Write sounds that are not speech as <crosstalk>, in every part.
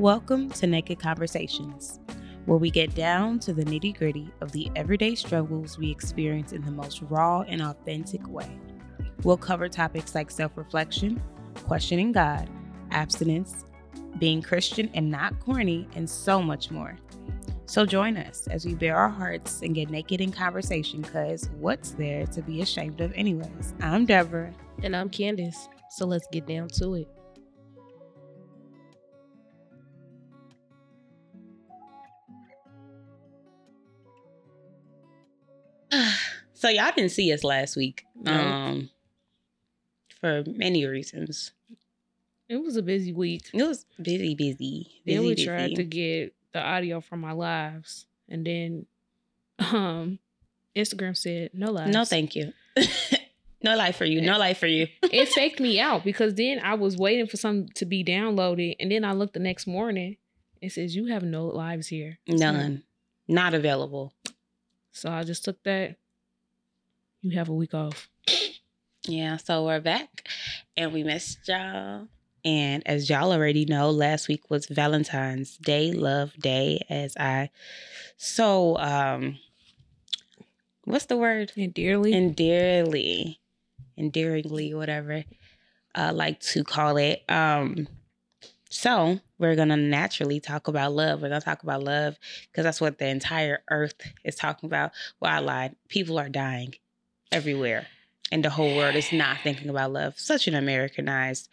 Welcome to Naked Conversations, where we get down to the nitty gritty of the everyday struggles we experience in the most raw and authentic way. We'll cover topics like self reflection, questioning God, abstinence, being Christian and not corny, and so much more. So join us as we bare our hearts and get naked in conversation because what's there to be ashamed of, anyways? I'm Deborah. And I'm Candace. So let's get down to it. So y'all didn't see us last week. Um for many reasons. It was a busy week. It was busy, busy. Then we busy. tried to get the audio from our lives, and then <laughs> um Instagram said no lives. No, thank you. <laughs> no life for you. No life for you. it <laughs> faked me out because then I was waiting for something to be downloaded, and then I looked the next morning. It says you have no lives here. None. Not available. So I just took that. You have a week off. Yeah, so we're back and we missed y'all. And as y'all already know, last week was Valentine's Day, Love Day, as I so um what's the word? And dearly, Endearly, endearingly, whatever I like to call it. Um so we're gonna naturally talk about love. We're gonna talk about love because that's what the entire earth is talking about. Well, I lied. People are dying everywhere and the whole world is not thinking about love. Such an Americanized,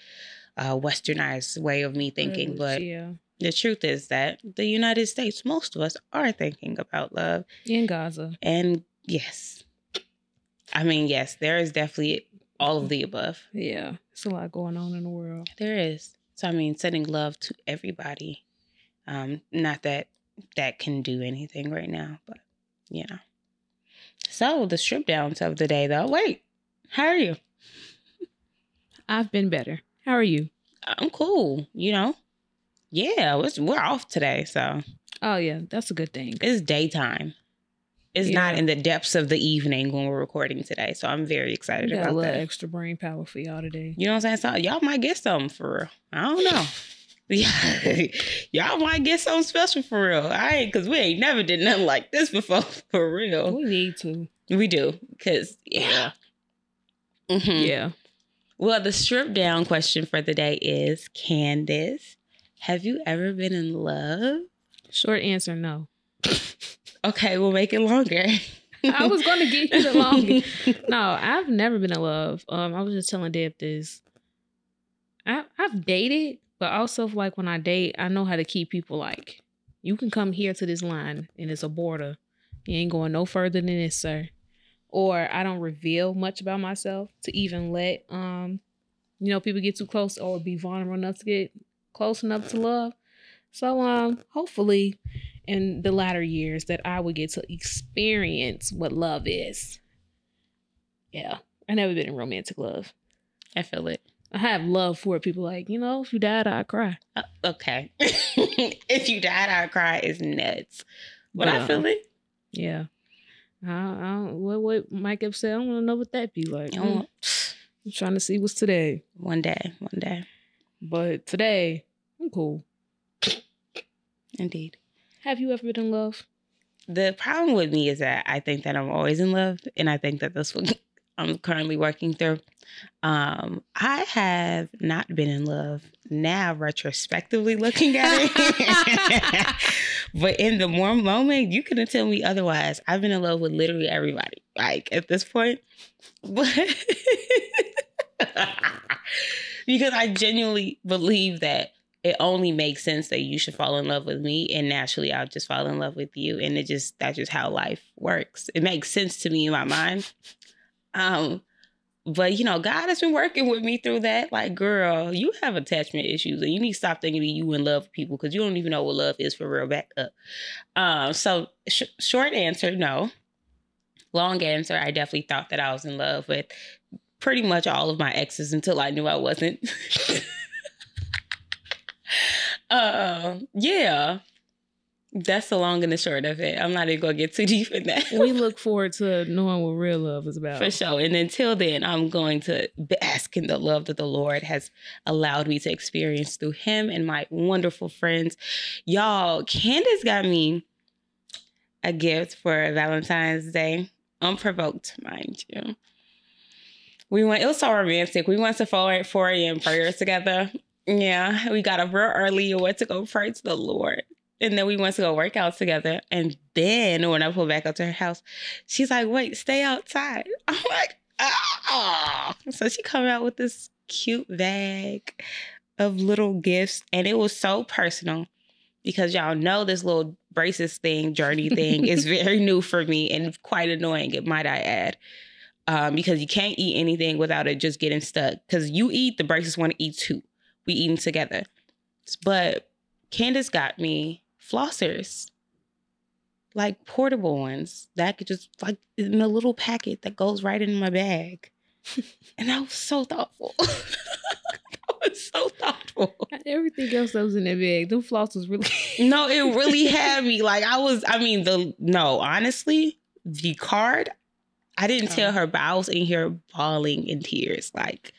uh, westernized way of me thinking. But yeah, the truth is that the United States, most of us are thinking about love. in Gaza. And yes, I mean, yes, there is definitely all of the above. Yeah, it's a lot going on in the world. There is. So, I mean, sending love to everybody. Um, not that that can do anything right now, but you know. So, the strip downs of the day, though. Wait, how are you? I've been better. How are you? I'm cool, you know. Yeah, we're off today, so Oh yeah, that's a good thing. it's daytime. It's not in the depths of the evening when we're recording today, so I'm very excited We got a about that. extra brain power for y'all today. You know what I'm saying? So y'all might get something for real. I don't know. <laughs> Yeah, <laughs> y'all might get something special for real. I ain't because we ain't never did nothing like this before <laughs> for real. We need to. We do because yeah. Mhm. Yeah. Well, the strip down question for the day is Candace, have you ever been in love? Short answer, no. <laughs> Okay, we'll make it longer. I was gonna get you the longest. No, I've never been in love. Um, I was just telling Deb this. I I've dated, but also like when I date, I know how to keep people like, you can come here to this line and it's a border. You ain't going no further than this, sir. Or I don't reveal much about myself to even let um, you know, people get too close or be vulnerable enough to get close enough to love. So um, hopefully in the latter years that I would get to experience what love is. Yeah. I never been in romantic love. I feel it. I have love for people like, you know, if you died, I'd cry. Uh, okay. <laughs> if you died, I'd cry is nuts. But I feel it. Yeah. I, I don't, what what Mike have said, I to know what that be like. Mm, I'm trying to see what's today. One day, one day. But today, I'm cool. Indeed. Have you ever been in love? The problem with me is that I think that I'm always in love, and I think that this what I'm currently working through. Um, I have not been in love now, retrospectively looking at it. <laughs> but in the more moment, you couldn't tell me otherwise. I've been in love with literally everybody, like at this point. But <laughs> because I genuinely believe that it only makes sense that you should fall in love with me and naturally I'll just fall in love with you and it just that's just how life works. It makes sense to me in my mind. Um but you know, God has been working with me through that. Like, girl, you have attachment issues, and you need to stop thinking that you in love with people because you don't even know what love is for real. Back up. Um, so sh- short answer, no. Long answer, I definitely thought that I was in love with pretty much all of my exes until I knew I wasn't. <laughs> um, yeah. That's the long and the short of it. I'm not even gonna get too deep in that. we <laughs> look forward to knowing what real love is about. For sure. And until then, I'm going to bask in the love that the Lord has allowed me to experience through Him and my wonderful friends. Y'all, Candace got me a gift for Valentine's Day, unprovoked, mind you. We went, it was so romantic. We went to 4, 4 a.m. prayers together. Yeah, we got up real early and went to go pray to the Lord. And then we went to go work out together. And then when I pulled back up to her house, she's like, wait, stay outside. <laughs> I'm like, ah. So she come out with this cute bag of little gifts. And it was so personal because y'all know this little braces thing, journey thing is <laughs> very new for me and quite annoying, it might I add. Um, because you can't eat anything without it just getting stuck. Because you eat, the braces want to eat too. We eating together. But Candace got me flossers, like portable ones that could just like in a little packet that goes right in my bag. <laughs> and that was so thoughtful. <laughs> that was so thoughtful. Everything else that was in that bag, them floss was really <laughs> no, it really had me. Like I was, I mean, the no, honestly, the card, I didn't uh-huh. tell Oh. her, but I was in here bawling in tears, like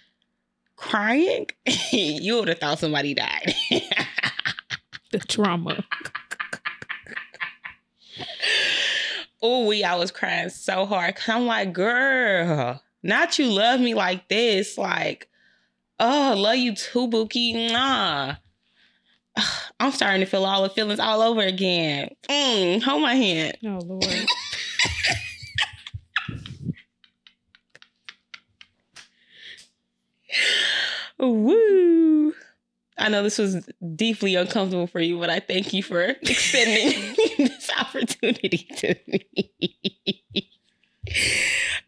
crying. you would have thought somebody died. the trauma. Oh, we, I was crying so hard. I'm like, girl, not you love me like this. Like, oh, love you too, Bookie. Nah. <sighs> I'm starting to feel all the feelings all over again. Mm, hold my hand. Oh Lord. <laughs> Woo. I know this was deeply uncomfortable for you, but I thank you for <laughs> extending <laughs> this opportunity to me.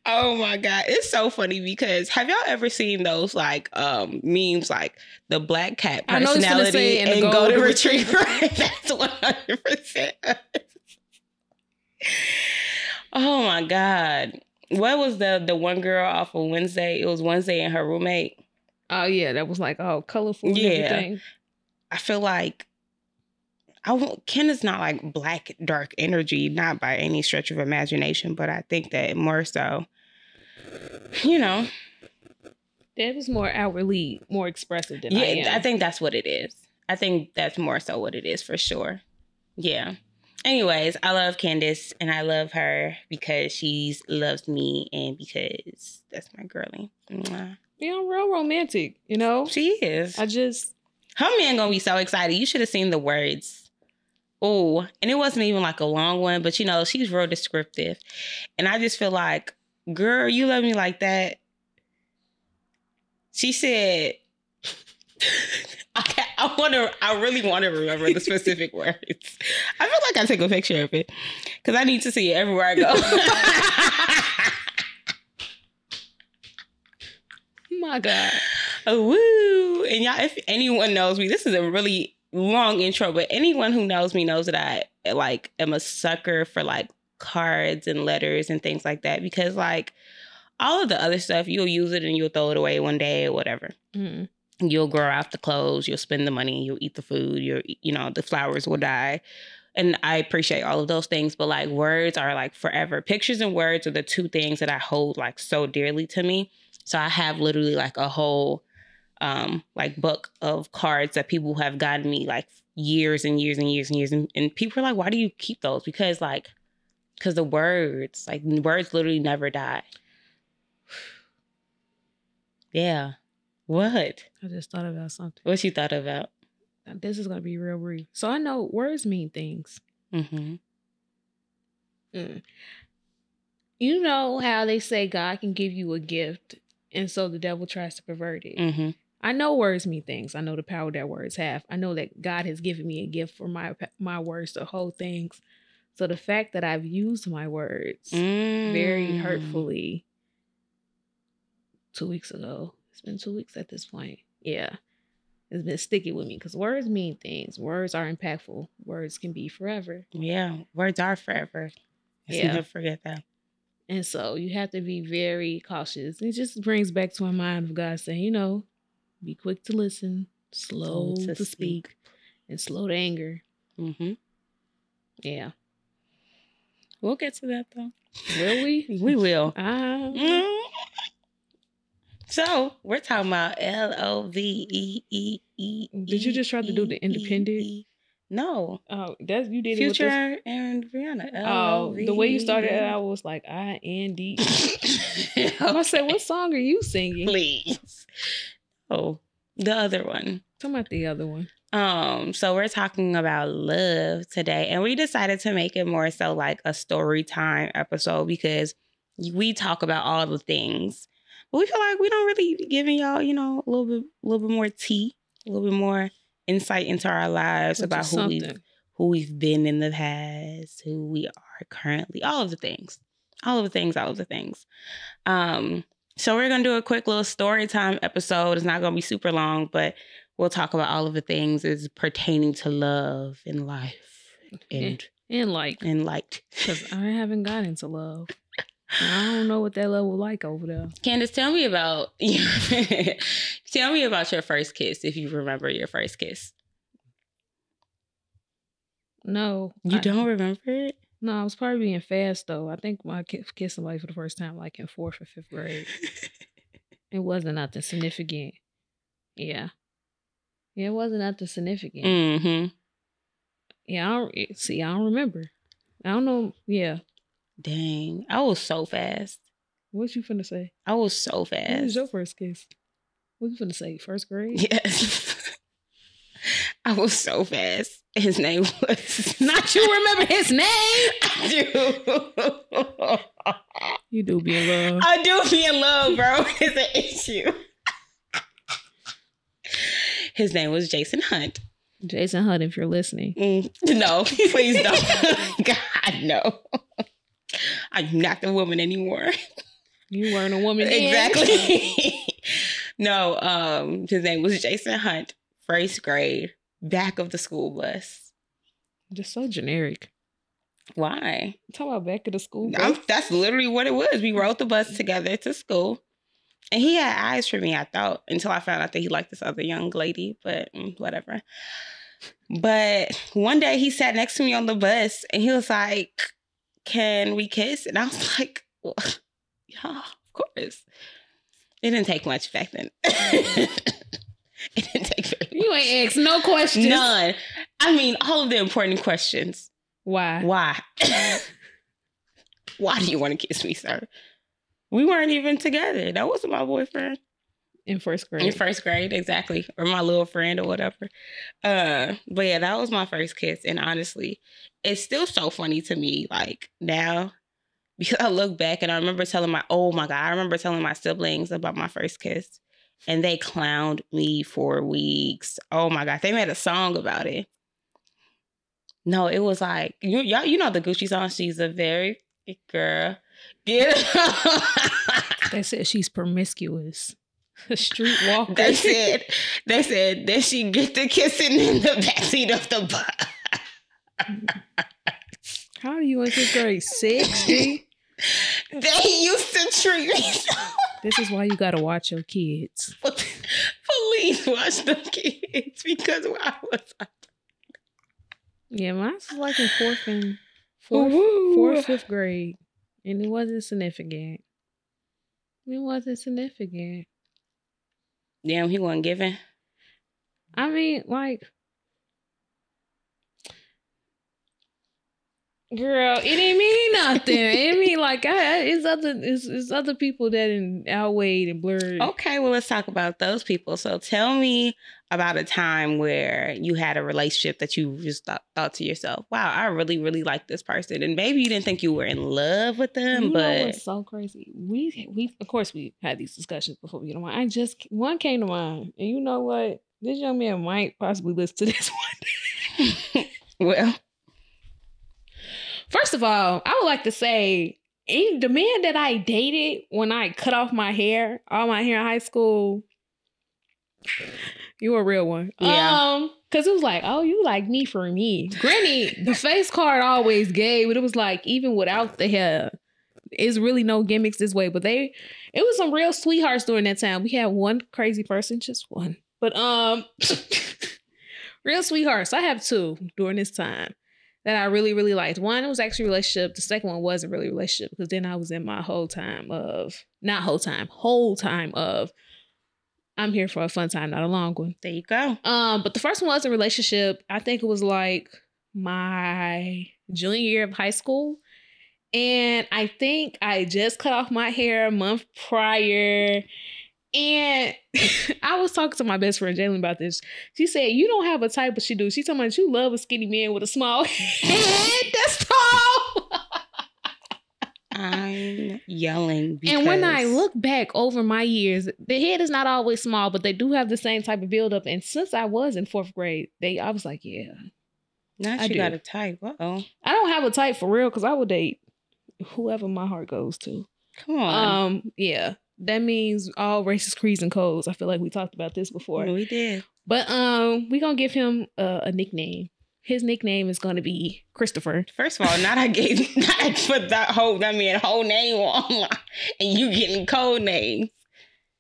oh my god, it's so funny because have y'all ever seen those like um memes like the black cat I know what I was gonna personality and and, golden retriever? <laughs> That's one hundred percent. Oh my god. What was the the one girl off of Wednesday? It was Wednesday and her roommate. Oh yeah, that was like oh colorful and Yeah. everything. I feel like I won't Ken is not like black dark energy, not by any stretch of imagination, but I think that more so, you know, That was more outwardly more expressive than I yeah, am. I think that's what it is. I think that's more so what it is for sure. Yeah. Anyways, I love Candace and I love her because she loves me and because that's my girlie. Mwah. I'm real romantic, you know? She is. I just Her man gonna be so excited. You should have seen the words. Oh, and it wasn't even like a long one, but you know, she's real descriptive. And I just feel like, girl, you love me like that. She said, <laughs> I, I want to, I really want to remember the specific <laughs> words. I feel like I take a picture of it because I need to see it everywhere I go. <laughs> my God. Oh, woo. And y'all, if anyone knows me, this is a really long intro, but anyone who knows me knows that I like am a sucker for like cards and letters and things like that because like all of the other stuff you'll use it and you'll throw it away one day or whatever. Mm. You'll grow out the clothes, you'll spend the money, you'll eat the food, you're you know, the flowers will die. And I appreciate all of those things, but like words are like forever. Pictures and words are the two things that I hold like so dearly to me. So I have literally like a whole um like book of cards that people have gotten me like years and years and years and years and, and people are like why do you keep those because like because the words like words literally never die <sighs> yeah what I just thought about something. what you thought about This is gonna be real brief. So I know words mean things. mm-hmm Mm. You know how they say God can give you a gift, and so the devil tries to pervert it. mm-hmm I know words mean things. I know the power that words have. I know that God has given me a gift for my my words to hold things. So the fact that I've used my words very Mm. hurtfully two weeks ago. It's been two weeks at this point. Yeah. It's been sticky with me because words mean things. Words are impactful. Words can be forever. yeah words are forever Let's Yeah. never forget that And so you have to be very cautious. It just brings back to my mind of God saying, you know, be quick to listen, slow to, to speak, and slow to anger. mm-hmm Yeah. We'll get to that though. Will we? We will. Uh, Mm. So we're talking about L O V E E E. Did you just try to do the E, independent? No, oh, that's you did it Future and Rihanna. Oh, the way you started it, I was like, I N D. <laughs> <laughs> I said, what song are you singing? Please. Oh, the other one. Talking about the other one. Um, so we're talking about love today, and we decided to make it more so like a story time episode because we talk about all the things, but we feel like we don't really giving y'all, you know, a little bit, a little bit more tea, a little bit more insight into our lives Which about who we've who we've been in the past, who we are currently, all of the things, all of the things, all of the things. Um, so we're gonna do a quick little story time episode. It's not gonna be super long, but we'll talk about all of the things is pertaining to love and life and And like, and like. because I haven't gotten into love. I don't know what that level like over there. Candace, tell me about <laughs> tell me about your first kiss if you remember your first kiss. No. You I- don't remember it? No, I was probably being fast though. I think I ki- kissed somebody for the first time like in fourth or fifth grade. <laughs> It wasn't nothing significant. Yeah. Yeah, it wasn't nothing significant. mm-hmm. Yeah, I don't eh, see. I don't remember. I don't know. Yeah, Dang, I was so fast. what you finna say? I was so fast. What was your first kiss? What you finna say? First grade? <laughs> Yes. I was so fast. His name was <laughs> Not you remember his name? <laughs> I do. You do be in love. I do be in love, bro. It's an issue. His name was Jason Hunt. Jason Hunt, if you're listening. Mm, no, please don't. God, no. I'm not the woman anymore. You weren't a woman. Exactly. <laughs> no, um, his name was Jason Hunt, first grade, back of the school bus. Just so generic. Why? Talk about back of the school. bus. I'm, that's literally what it was. We rode the bus together to school. And he had eyes for me, I thought, until I found out that he liked this other young lady, but mm, whatever. But one day he sat next to me on the bus and he was like, Can we kiss? And I was <laughs> like, well, Yeah, of course. It didn't take much back then. <laughs> it didn't take very You ain't asked no questions. None. I mean, all of the important questions. Why? Why? <laughs> Why do you want to kiss me, sir? We weren't even together. That wasn't my boyfriend In first grade. in first grade, exactly, or my little friend or whatever. Uh, but yeah, that was my first kiss, and honestly, it's still so funny to me, like now, <laughs> because I look back and I remember telling my, oh my god, I remember telling my siblings about my first kiss, and they clowned me for weeks. Oh my god, they made a song about it. No, it was like you y'all, you know the Gucci song. She's a very girl. Get it. They said she's promiscuous. A <laughs> street walker. They said <laughs> they said that she get the kissing in the backseat of the bus. How are you in fifth grade? Sixty. They used to treat me so. <laughs> This is why you gotta watch your kids. Please watch the kids because I was Yeah, mine was like in fourth and fourth, fourth, fifth grade, and it wasn't significant. It wasn't significant. Damn, he wasn't giving. I mean, like, girl, it didn't mean nothing. it mean like I, it's other, it's, it's other people that in, outweighed and blurred. Okay, well, let's talk about those people. So tell me about a time where you had a relationship that you just thought, thought to yourself, wow, I really, really like this person. And maybe you didn't think you were in love with them, you know but what's so crazy? We we of course we had these discussions before we get on. I just one came to mind, and you know what? This young man might possibly listen to this <laughs> one. <laughs> well, First of all, I would like to say eh, the man that I dated when I cut off my hair, all my hair in high school, you a real one. Yeah. Um, cause it was like, oh, you like me for me. Granny, the face card always gay, but it was like even without the hair, it's really no gimmicks this way. But they, it was some real sweethearts during that time. We had one crazy person, just one, but um, <laughs> real sweethearts. I have two during this time. That I really, really liked. One was actually a relationship. The second one wasn't really relationship because then I was in my whole time of not whole time, whole time of I'm here for a fun time, not a long one. There you go. Um, but the first one was a relationship. I think it was like my junior year of high school. And I think I just cut off my hair a month prior. And <laughs> I was talking to my best friend Jalen about this. She said, You don't have a type, but she do. She told me you love a skinny man with a small <laughs> head that's tall. I'm yelling. Because... And when I look back over my years, the head is not always small, but they do have the same type of buildup. And since I was in fourth grade, they I was like, Yeah. Not I you do. got a type. Uh oh. I don't have a type for real because I would date whoever my heart goes to. Come on. Um, yeah. That means all racist creeds, and codes. I feel like we talked about this before. we did. But um, we gonna give him a, a nickname. His nickname is gonna be Christopher. First of all, not I gave <laughs> not I put that whole that man whole name on and you getting code names.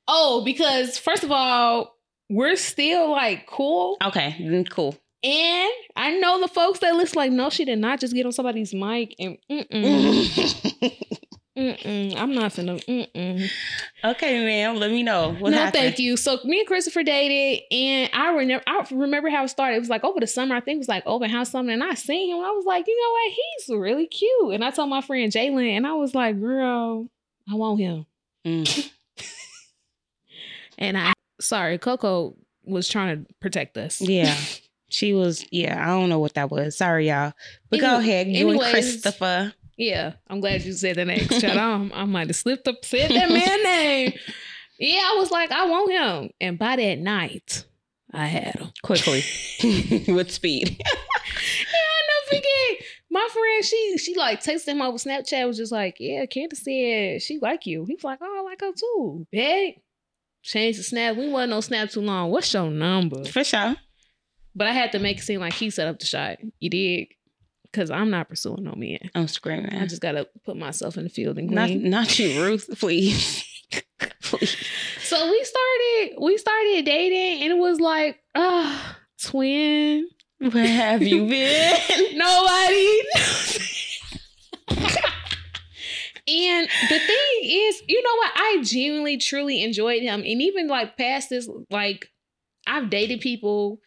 Oh, because first of all, we're still like cool, Okay, then cool. and I know the folks that listen like, no, she did not just get on somebody's mic and <laughs> mm-mm, I'm not finna. Mm-mm. okay, ma'am. Let me know what no, happened. thank you. So me and Christopher dated, and I remember I remember how it started. It was like over the summer. I think it was like open house summer, and I seen him. I was like, you know what? He's really cute. And I told my friend Jalen, and I was like, girl, I want him. Mm. <laughs> And I sorry, Coco was trying to protect us. Yeah. <laughs> She was, yeah, I don't know what that was. Sorry, y'all. But go ahead. You and. Christopher. Yeah, I'm glad you said the name. Shout out. I might have slipped up, said that man <laughs> name. Yeah, I was like, I want him. And by that night, I had him. Quickly. <laughs> With speed. <laughs> Yeah, I never forget. My friend, she she like texted him over Snapchat, was just like, Yeah, Candace said she like you. He was like, Oh, I like her too. Big. change the snap. We wasn't on snap too long. What's your number? For sure. But I had to make it seem like he set up the shot. You did. Cause I'm not pursuing no man. I'm screaming. I just gotta put myself in the field and not, not you, <laughs> Ruth, please. please. So we started we started dating and it was like, ah, twin. Where have you <laughs> been? Nobody. and the thing is, you know what? I genuinely, truly enjoyed him. And even like past this, like I've dated people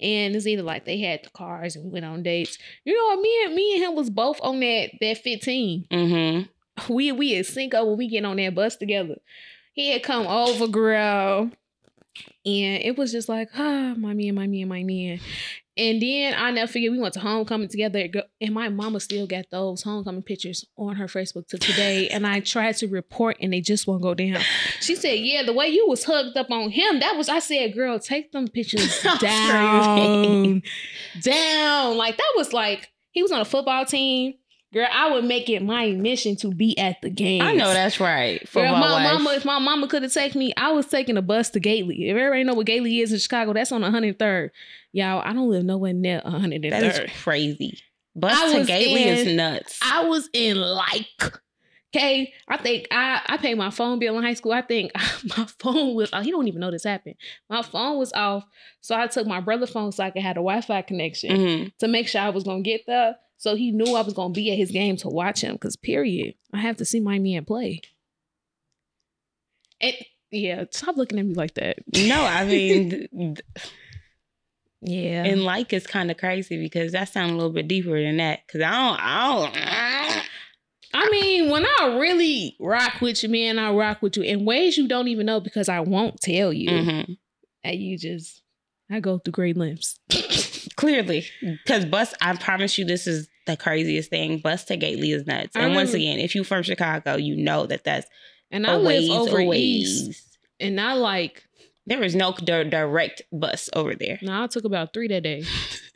and it's either like they had the cars and we went on dates. You know? Me and me and him was both on that that 15. mm-hmm. <laughs> We we had sync up when we get on that bus together. He had come over, girl. And it was just like, ah, <sighs> my man, my man, my man. And then I never forget we went to homecoming together, and my mama still got those homecoming pictures on her Facebook to today. <laughs> And I tried to report, and they just won't go down. She said, "Yeah, the way you was hugged up on him, that was." I said, "Girl, take them pictures <laughs> down, down." Like that was like he was on a football team. Girl, I would make it my mission to be at the game. I know that's right. For Girl, my, my, mama, if my mama could have taken me, I was taking a bus to Gately. If everybody know what Gately is in Chicago, that's on 103rd. Y'all, I don't live nowhere near 103rd. That is crazy. Bus I to Gately is nuts. I was in like, okay, I think I I paid my phone bill in high school. I think <laughs> my phone was. Oh, he don't even know this happened. My phone was off, so I took my brother's phone so I could have a Wi-Fi connection Mhm. to make sure I was gonna get there. So he knew I was gonna be at his game to watch him. Cause period, I have to see my man play. And yeah, stop looking at me like that. No, I <laughs> mean, Yeah. and like is kind of crazy because that sounds a little bit deeper than that. Because I don't, I don't. I mean, when I really rock with you, man, I rock with you in ways you don't even know because I won't tell you. Mhm. And you just, I go through great lengths. <laughs> Clearly, because bus. I promise you, this is the craziest thing. Bus to Gately is nuts. And once again, if you from Chicago, you know that that's And I live over east, and I like. There is no di- direct bus over there. No, I took about three that day,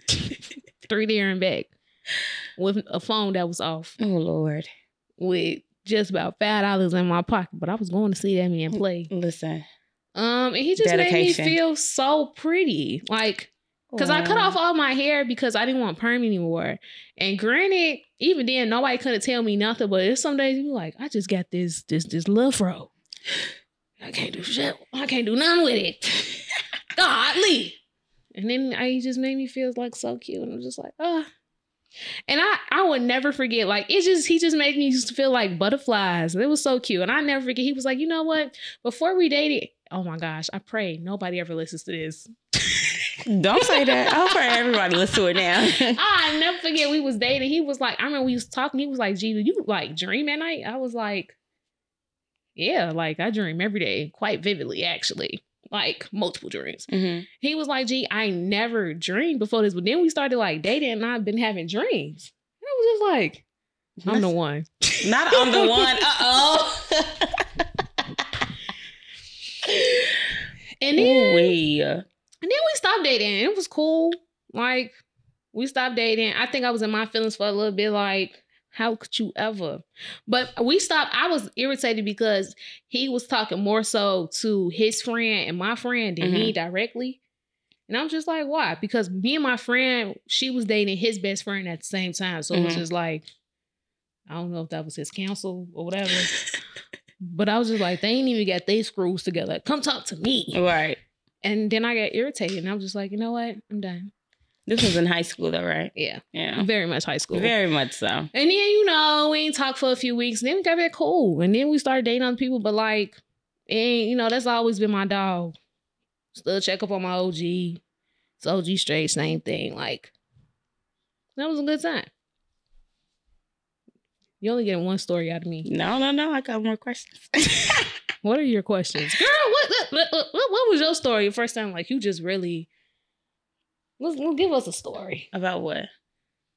<laughs> three there and back, with a phone that was off, Oh Lord, with just about five dollars in my pocket. But I was going to see that man play. listen. Um, and he just Dedication. made me feel so pretty, like. Cause I cut off all my hair because I didn't want perm anymore. And granted, even then, nobody couldn't tell me nothing. But it's some days you like, I just got this this this love fro. I can't do shit. I can't do nothing with it. <laughs> Godly. And then I he just made me feel like so cute. And I'm just like, ah, And I, I would never forget. Like it just, he just made me to feel like butterflies. It was so cute, and I never forget. He was like, you know what? Before we dated, oh my gosh, I pray nobody ever listens to this. Don't say that. I hope everybody listen to it now. <laughs> I never forget we was dating. He was like, I remember we was talking. He was like, "Gee, do you like dream at night?" I was like, "Yeah, like I dream every day, quite vividly, actually, like multiple dreams." hmm He was like, "Gee, I never dreamed before this, but then we started like dating, and I've been having dreams." And I was just like, "I'm the one." <laughs> Not I'm the one. Uh oh. <laughs> And then Wait. And then we stopped dating. It was cool. Like, we stopped dating. I think I was in my feelings for a little bit. Like, how could you ever? But we stopped. I was irritated because he was talking more so to his friend and my friend than me directly. And I'm just like, why? Because me and my friend, she was dating his best friend at the same time. So it was Mhm. just like, I don't know if that was his counsel or whatever. <laughs> but I was just like, they ain't even got their screws together. Come talk to me. Right. And then I got irritated and I was just like, you know what? I'm done. This was in high school, though, right? Yeah. Yeah. Very much high school. Very much so. and then, you know, we ain't talked for a few weeks. Then we got back cool. And then we started dating other people. But like, and you know, that's always been my dog. Still check up on my OG. It's OG straight, same thing. Like, that was a good time. You only get one story out of me. No, no, no. I got more questions. <laughs> What are your questions? Girl, what what, what, what, was your story? First time, like, you just really. Let's, let's give us a story. About what?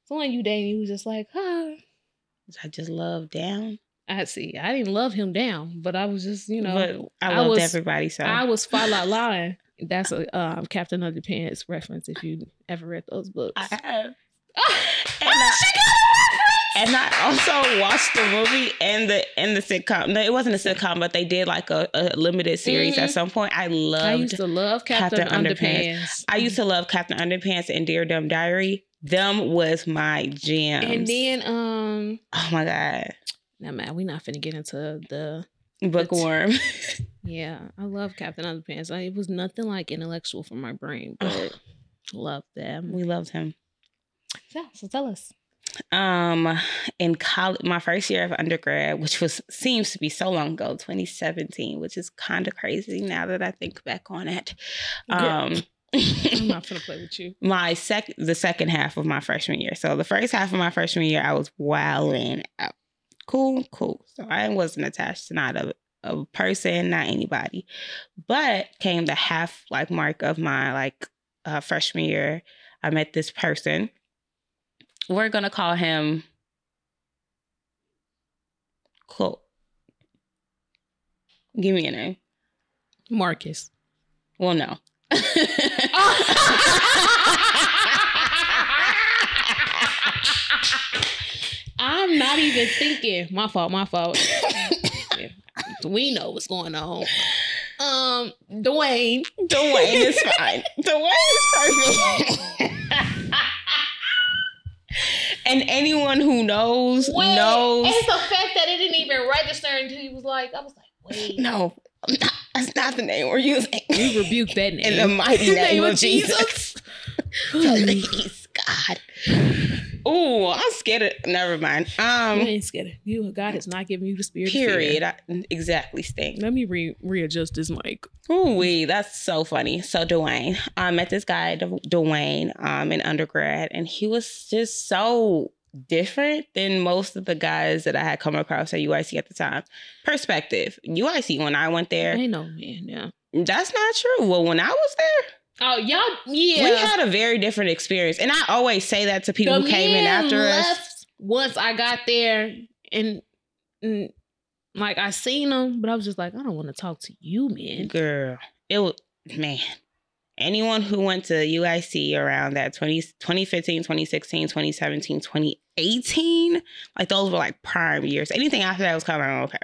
Someone you dating, you was just like, huh. I just love down. I see. I didn't love him down, but I was just, you know, but I I was- everybody. So I was fall out line. That's a um, Captain Underpants reference if you ever read those books. I have. and <laughs> And I, and I also watched the movie and the and the sitcom. No, it wasn't a sitcom, but they did like a, a limited series at Mhm. some point. I loved. I used to love Captain, Captain Underpants. Underpants. I used to love Captain Underpants and Dear Dumb Diary. Them was my jam. And then, um, oh my god, no man, we not finna get into the. bookworm. <laughs> Yeah, I love Captain Underpants. I, it was nothing like intellectual for my brain, but <sighs> love them. we loved him. Yeah, so tell us. Um, in college, my first year of undergrad, which was seems to be so long ago, 2017, which is kind of crazy now that I think back on it. Um. I'm not gonna play with you. <laughs> my sec the second half of my freshman year. So the first half of my freshman year, I was wilding out. Cool, cool. So I wasn't attached to not a, a person, not anybody. But came the half like mark of my like uh, freshman year, I met this person. We're gonna call him Cool. Give me a name. Marcus. Well, no. <laughs> I'm not even thinking. My fault. My fault. <coughs> We know what's going on. Um, Dwayne. Dwayne is fine. Dwayne is perfect. <laughs> and anyone who knows Wait, knows. It's the fact that it didn't even register until he was like, I was like, wait. No, not- that's not the name we're using. We rebuke that name. In the mighty <laughs> name, of Jesus. Jesus. <laughs> Please, God. Ooh, I'm scared of. Never mind. You Um, ain't scared. You God has not given you the spirit. of period. I, exactly. Sting. Let me re- readjust this mic. Ooh, wee, that's so funny. So Dwayne, I met this guy, Du- Dwayne, um, in undergrad, and he was just so different than most of the guys that I had come across at UIC at the time. Perspective, UIC when I went there, ain't know, man. Yeah. that's not true. Well, when I was there, Oh, y'all. Yeah. we had a very different experience, and I always say that to people The who came in after us. Once I got there, and, and like I seen them, but I was just like, I don't want to talk to you, man. Girl, it was man. Anyone who went to UIC around that 20, 2015, 2016, 2017, 2018, like those were like prime years. Anything after that was kind of okay.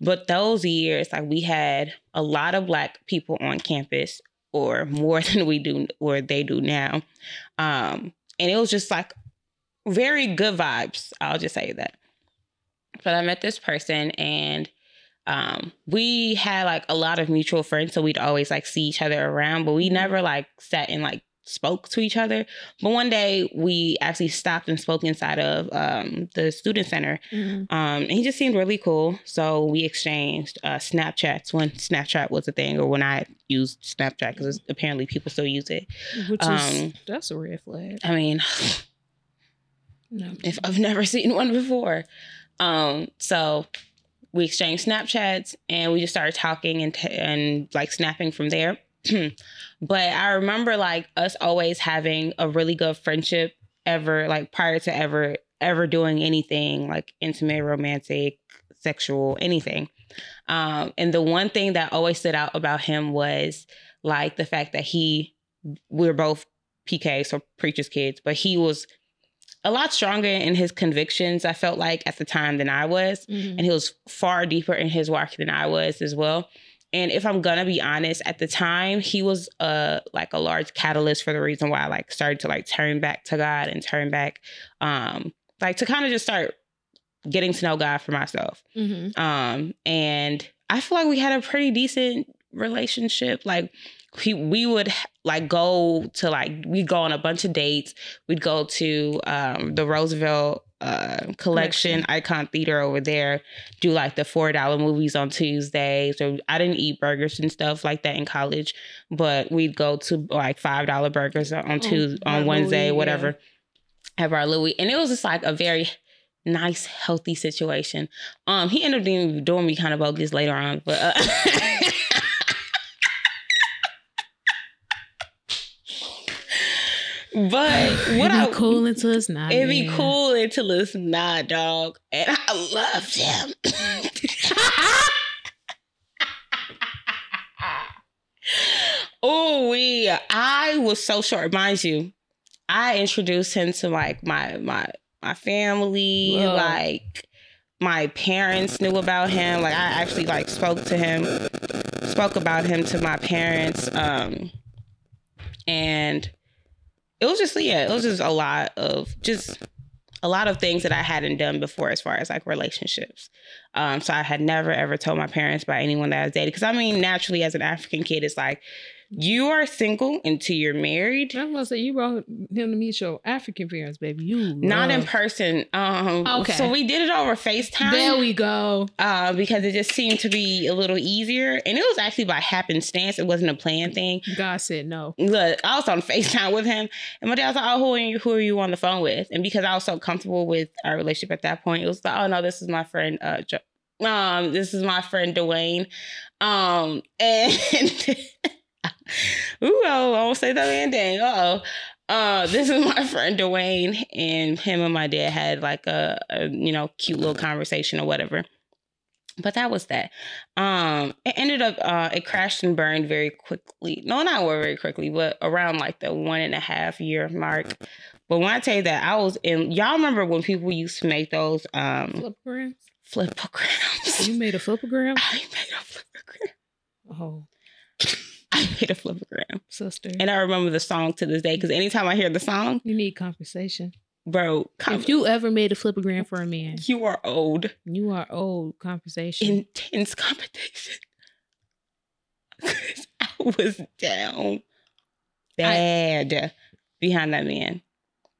But those years, like we had a lot of black people on campus, or more <laughs> than we do, or they do now. Um, and it was just like very good vibes. I'll just say that. But I met this person and um we had like a lot of mutual friends so we'd always like see each other around but we never like sat and like spoke to each other. But one day we actually stopped and spoke inside of um, the student center. Mhm. Um, and he just seemed really cool. So we exchanged uh, Snapchats when Snapchat was a thing, or when I used Snapchat, because apparently people still use it. Which is Um, that's a red flag. I mean, <sighs> No. if I've never seen one before. Um, so we exchanged Snapchats and we just started talking and t- and like snapping from there. <clears throat> but I remember like us always having a really good friendship ever like prior to ever ever doing anything like intimate, romantic, sexual, anything. Um, and the one thing that always stood out about him was like the fact that he we were both PK, so preacher's kids, but he was a lot stronger in his convictions, I felt like at the time than I was. Mhm. And he was far deeper in his walk than I was as well. And if I'm gonna be honest, at the time he was uh like a large catalyst for the reason why I like started to like turn back to God and turn back um like to kind of just start getting to know God for myself. Mhm. Um, and I feel like we had a pretty decent relationship. Like we we would like go to like we'd go on a bunch of dates. We'd go to um the Roosevelt uh collection icon theater over there do like the four dollar movies on tuesdays so i didn't eat burgers and stuff like that in college but we'd go to like five dollar burgers on Oh, tuesday on wednesday whatever at our louie and it was just like a very nice healthy situation. Um he ended up doing, doing me kind of bogus later on but uh, <laughs> but <sighs> what It'd I be cool until it's not. It'd be cool until it's not, dog. And I loved him. <laughs> oh, we. I was so short, mind you. I introduced him to like my my my family, Whoa. like my parents knew about him. Like I actually like spoke to him, spoke about him to my parents. Um, and it was just yeah, it was just a lot of just a lot of things that I hadn't done before as far as like relationships. Um, so I had never ever told my parents about anyone that I was dating because I mean, naturally as an African kid, it's like you are single until you're married. I was gonna say you brought him to meet your African parents, baby. You Not in person. Um, Okay. So we did it over FaceTime. There we go. uh, because it just seemed to be a little easier. And it was actually by happenstance. It wasn't a planned thing. God said no. Look, I was on <laughs> FaceTime with him, and my dad was like, "Oh, who are you? Who are you on the phone with?" And because I was so comfortable with our relationship at that point, it was like, "Oh no, this is my friend. Uh, jo- um, this is my friend Dwayne." Um, <laughs> and <laughs> ooh, oh, I won't say that man dang. Uh oh. Uh, this is my friend Dwayne, and him and my dad had like a, a you know cute little conversation or whatever. But that was that. Um, it ended up uh, it crashed and burned very quickly. No, not very quickly, but around like the one and a half year mark. But when I tell you that I was in, y'all remember when people used to make those um Flipagrams? flipagrams? You made a flipagram? <laughs> I made a flipagram. Oh, <laughs> I made a flipagram, sister. and I remember the song to this day because anytime I hear the song, you need conversation. bro, If you ever made a flipagram for a man, <laughs> you are old. you are old conversation. intense competition. <laughs> I was down bad behind that man.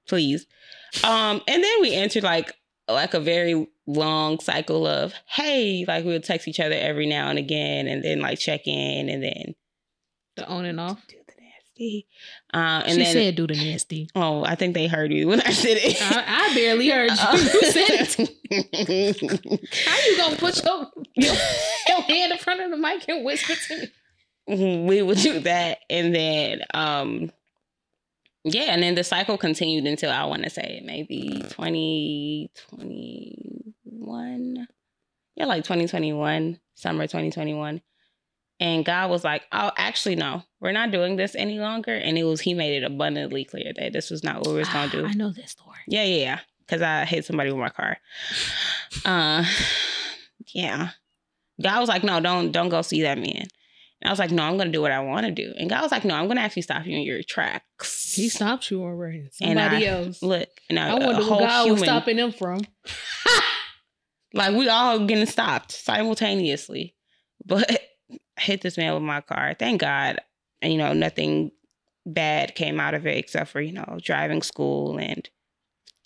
Please. Um, and then we entered like like a very long cycle of hey, like we would text each other every now and again, and then like check in, and then the on and off. do the nasty. Uh, and she then said, "Do the nasty." oh, I think they heard you when I said it. I, I barely heard you. you said it. <laughs> How you gonna put your, your, your hand in front of the mic and whisper to me? we would do that and then um yeah and then the cycle continued until i want to say maybe 2021 yeah like 2021 summer 2021 and god was like oh actually no we're not doing this any longer and it was he made it abundantly clear that this was not what we was gonna do <gasps> I know this, story. yeah, yeah, yeah. Because I hit somebody with my car. <sighs> Uh, yeah. God was like, no, don't don't go see that man. And I was like, no, I'm gonna do what I want to do. And God was like, no, I'm gonna actually stop you in your tracks. He stopped you already. And Somebody I- else. Look, and I, I wonder what God human, was stopping them from. <laughs> like we all getting stopped simultaneously. But hit this man with my car. Thank God, and you know nothing bad came out of it, except for you know driving school and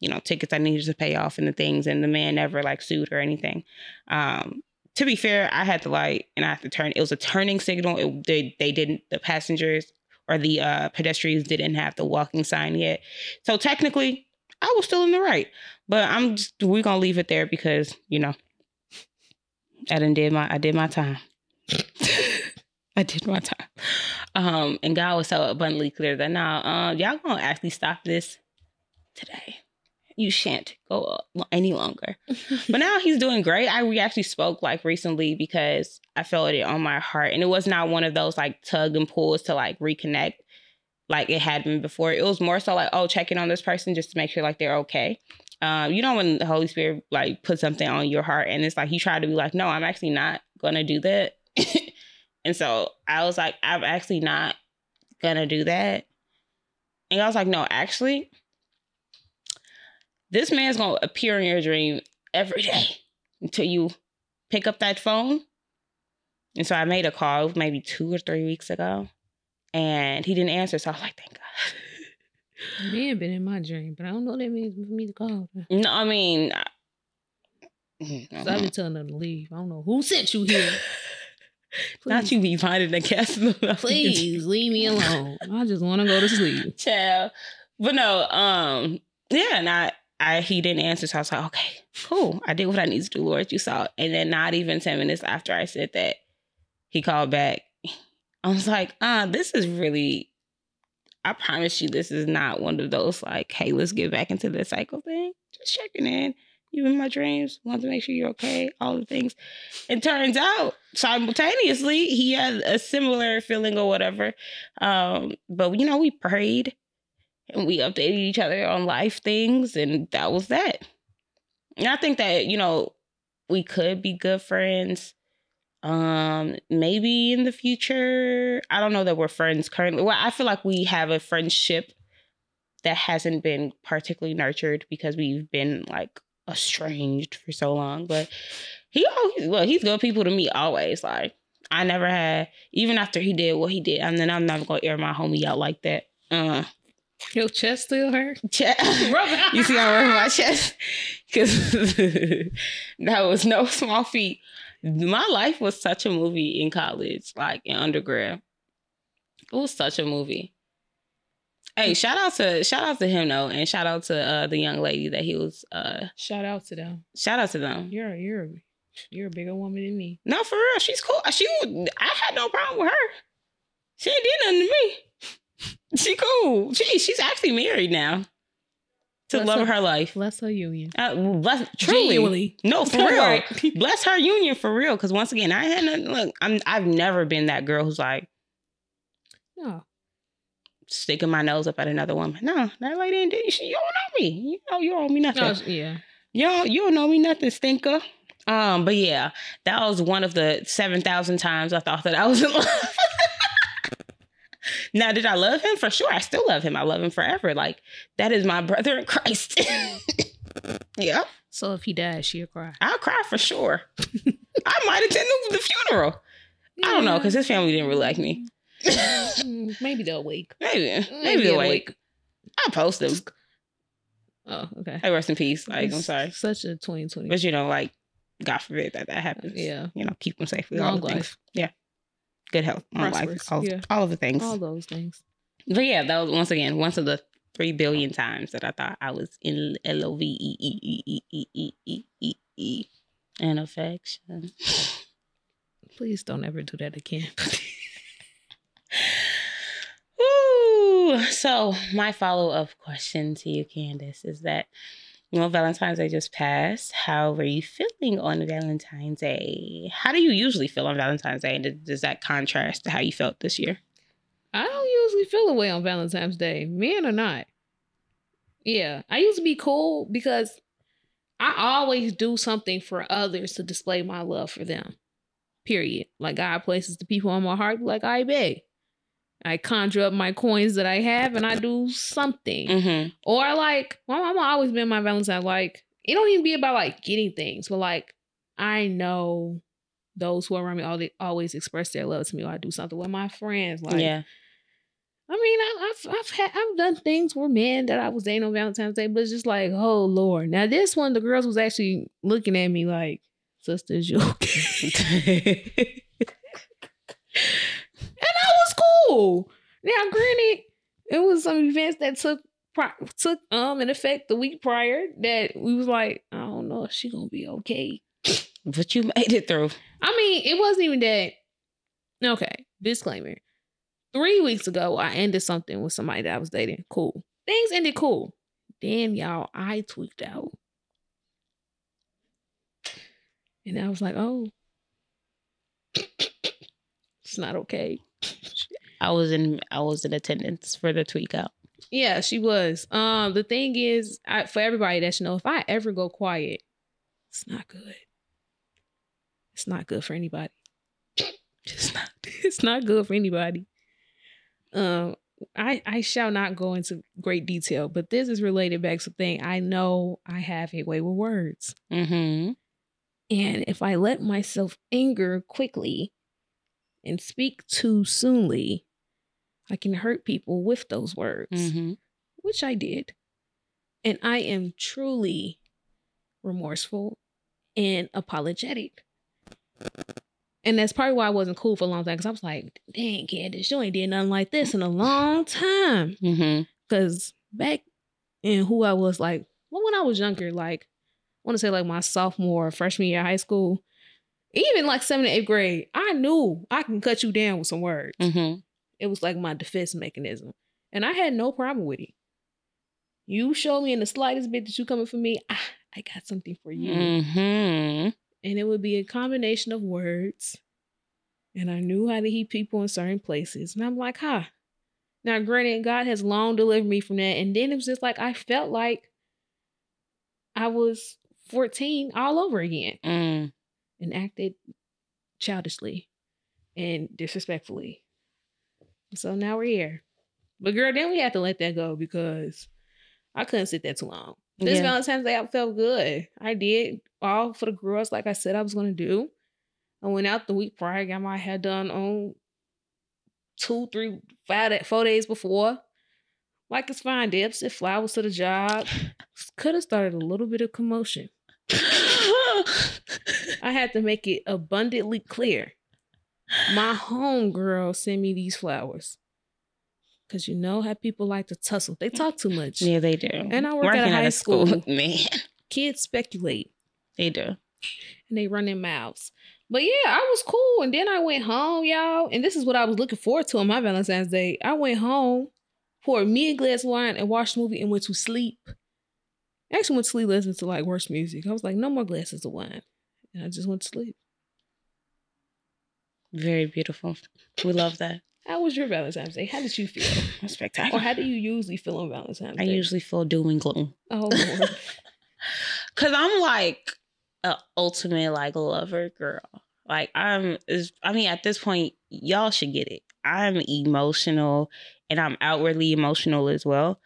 you know tickets I needed to pay off and the things. And the man never like sued or anything. Um, to be fair, I had to like and I had to turn. It was a turning signal. It, they they didn't. The passengers or the uh, pedestrians didn't have the walking sign yet. So technically, I was still in the right. But I'm just we're gonna leave it there because you know I didn't did my I did my time. <laughs> I did my time. Um, and God was so abundantly clear that now, uh, y'all gonna actually stop this today. You shan't go any longer. <laughs> but now he's doing great. I we actually spoke like recently because I felt it on my heart, and it was not one of those like tug and pulls to like reconnect like it had been before. It was more so like, oh, checking on this person just to make sure like they're okay. Um, you know when the Holy Spirit like put something on your heart and it's like he tried to be like, no, I'm actually not gonna do that. <laughs> and so I was like, I'm actually not gonna do that. And I was like, no, actually, this man's gonna appear in your dream every day until you pick up that phone. And so I made a call maybe two or three weeks ago and he didn't answer. So I was like, thank God. Man, been in my dream, but I don't know what that means for me to call. No, I mean, I, so I've been telling them to leave. I don't know who sent you here. <laughs> Not you be finding the castle. <laughs> Please leave me alone. I just want to go to sleep. Child. But no, um, yeah, and I, I he didn't answer, so I was like, okay, cool. I did what I need to do, Lord. You saw. And then not even 10 minutes after I said that, he called back I was like, ah, this is really, I promise you, this is not one of those like, hey, let's get back into the cycle thing. Just checking in. You in my dreams, want to make sure you're okay, all the things. It turns out simultaneously he had a similar feeling or whatever. Um, but you know, we prayed and we updated each other on life things, and that was that. And I think that, you know, we could be good friends um maybe in the future i don't know that we're friends currently well i feel like we have a friendship that hasn't been particularly nurtured because we've been like estranged for so long but he always well he's good people to me always like i never had even after he did what he did and then i'm never gonna air my homie out like that uh your chest still hurt? <laughs> Chest. you see, I'm rubbing my chest <laughs> because <laughs> that was no small feat my life was such a movie in college, like in undergrad. It was such a movie. Hey, shout out to shout out to him though, and shout out to uh, the young lady that he was. uh Shout out to them. Shout out to them. You're you're you're a bigger woman than me. No, for real, she's cool. She, I had no problem with her. She ain't did nothing to me. She cool. She she's actually married now to bless love her, her, life. Bless her union. Uh, bless, truly, Genuinely. no, for real. <laughs> bless her union for real. Because once again, I had nothing. Look, I'm. I've never been that girl who's like, no, sticking my nose up at another woman. No, that lady ain't. She, you don't know me. You know, you don't owe me nothing. Oh, yeah. You don't, you don't know me nothing, stinker. Um, but yeah, that was one of the seven thousand times I thought that I was in love. <laughs> Now, did I love him? For sure. I still love him. I love him forever. Like, that is my brother in Christ. <laughs> yeah. So if he dies, she'll cry. I'll cry for sure. <laughs> I might attend the funeral. Yeah. I don't know, because his family didn't really like me. Mm, maybe they'll wake. Maybe. Maybe, Maybe they'll wake. I'll post them. Oh, okay. Hey, rest in peace. Like, it's I'm sorry. Such a 2020. But, you know, like, God forbid that that happens. Yeah. You know, keep them safe. Long all the things. Yeah good health, long life, all, yeah. all of the things. All those things. But yeah, that was once again once of the three billion times that I thought I was in L O V E E E E E E E E E and affection. Please don't ever do that again. <laughs> So my follow up question to you, Candace, is that you know, Valentine's Day just passed. How were you feeling on Valentine's Day? How do you usually feel on Valentine's Day? And does that contrast to how you felt this year? I don't usually feel a way on Valentine's Day, men or not. Yeah, I used to be cool because I always do something for others to display my love for them. Period. Like God places the people on my heart, like I beg. I conjure up my coins that I have and I do something. Mm-hmm. Or like my mama always been my Valentine. Like it don't even be about like getting things, but like I know those who are around me always express their love to me. Or I do something with my friends. Like yeah. I mean, I, I've I've had I've done things for men that I was dating on Valentine's Day, but it's just like, oh Lord. Now this one, the girls was actually looking at me like, sisters, you okay? Now, granted, it was some events that took took um in effect the week prior that we was like, I don't know if she gonna be okay. <laughs> But you made it through. I mean, it wasn't even that. Okay, disclaimer. Three weeks ago, I ended something with somebody that I was dating. Cool. Things ended cool. Then, y'all, I tweaked out. And I was like, oh, <laughs> it's not okay. I was in I was in attendance for the tweak out. Yeah, she was. Um, the thing is, I, for everybody that should know, if I ever go quiet, it's not good. It's not good for anybody. <laughs> It's not. It's not good for anybody. Um, I I shall not go into great detail, but this is related back to thing. I know I have a way with words, Mm-hmm. and if I let myself anger quickly and speak too soonly, I can hurt people with those words Mm-hmm. which I did. And I am truly remorseful and apologetic. And that's probably why I wasn't cool for a long time because I was like, dang, Candace, you ain't did nothing like this in a long time. Mm-hmm. Because back in who I was like, well, when I was younger, like, I want to say like my sophomore, freshman year of high school, even like seventh and eighth grade, I knew I can cut you down with some words. Mm-hmm. It was like my defense mechanism. And I had no problem with it. You show me in the slightest bit that you're coming for me, ah, I got something for you. Mm-hmm. And it would be a combination of words. And I knew how to heat people in certain places. And I'm like, huh. Now, granted, God has long delivered me from that. And then it was just like I felt like I was 14 all over again Mm. and acted childishly and disrespectfully. So now we're here. But girl, then we have to let that go because I couldn't sit there too long. This Yeah. Valentine's Day, I felt good. I did all for the girls, like I said I was gonna do. I went out the week prior, got my hair done on two, three, five, four days before. Like it's fine, dips. It flowers to the job. <laughs> Could have started a little bit of commotion. <laughs> I had to make it abundantly clear. My home girl sent me these flowers. Cause you know how people like to tussle. They talk too much. yeah, they do. And I work at a Working high school. <laughs> man. Kids speculate They do. and they run their mouths. But yeah, I was cool. And then I went home, y'all. And this is what I was looking forward to on my Valentine's Day. I went home, poured me a glass of wine, and watched a movie and went to sleep. I actually went to sleep listening to like worse music. I was like, no more glasses of wine. And I just went to sleep. Very beautiful. We love that. How was your Valentine's Day? How did you feel? <laughs> Or Spectacular. how do you usually feel on Valentine's Day? I Day? usually feel doom and gloom. Oh <laughs> Lord. Cause I'm like a ultimate like lover girl. Like I'm is I mean at this point y'all should get it. I'm emotional and I'm outwardly emotional as well.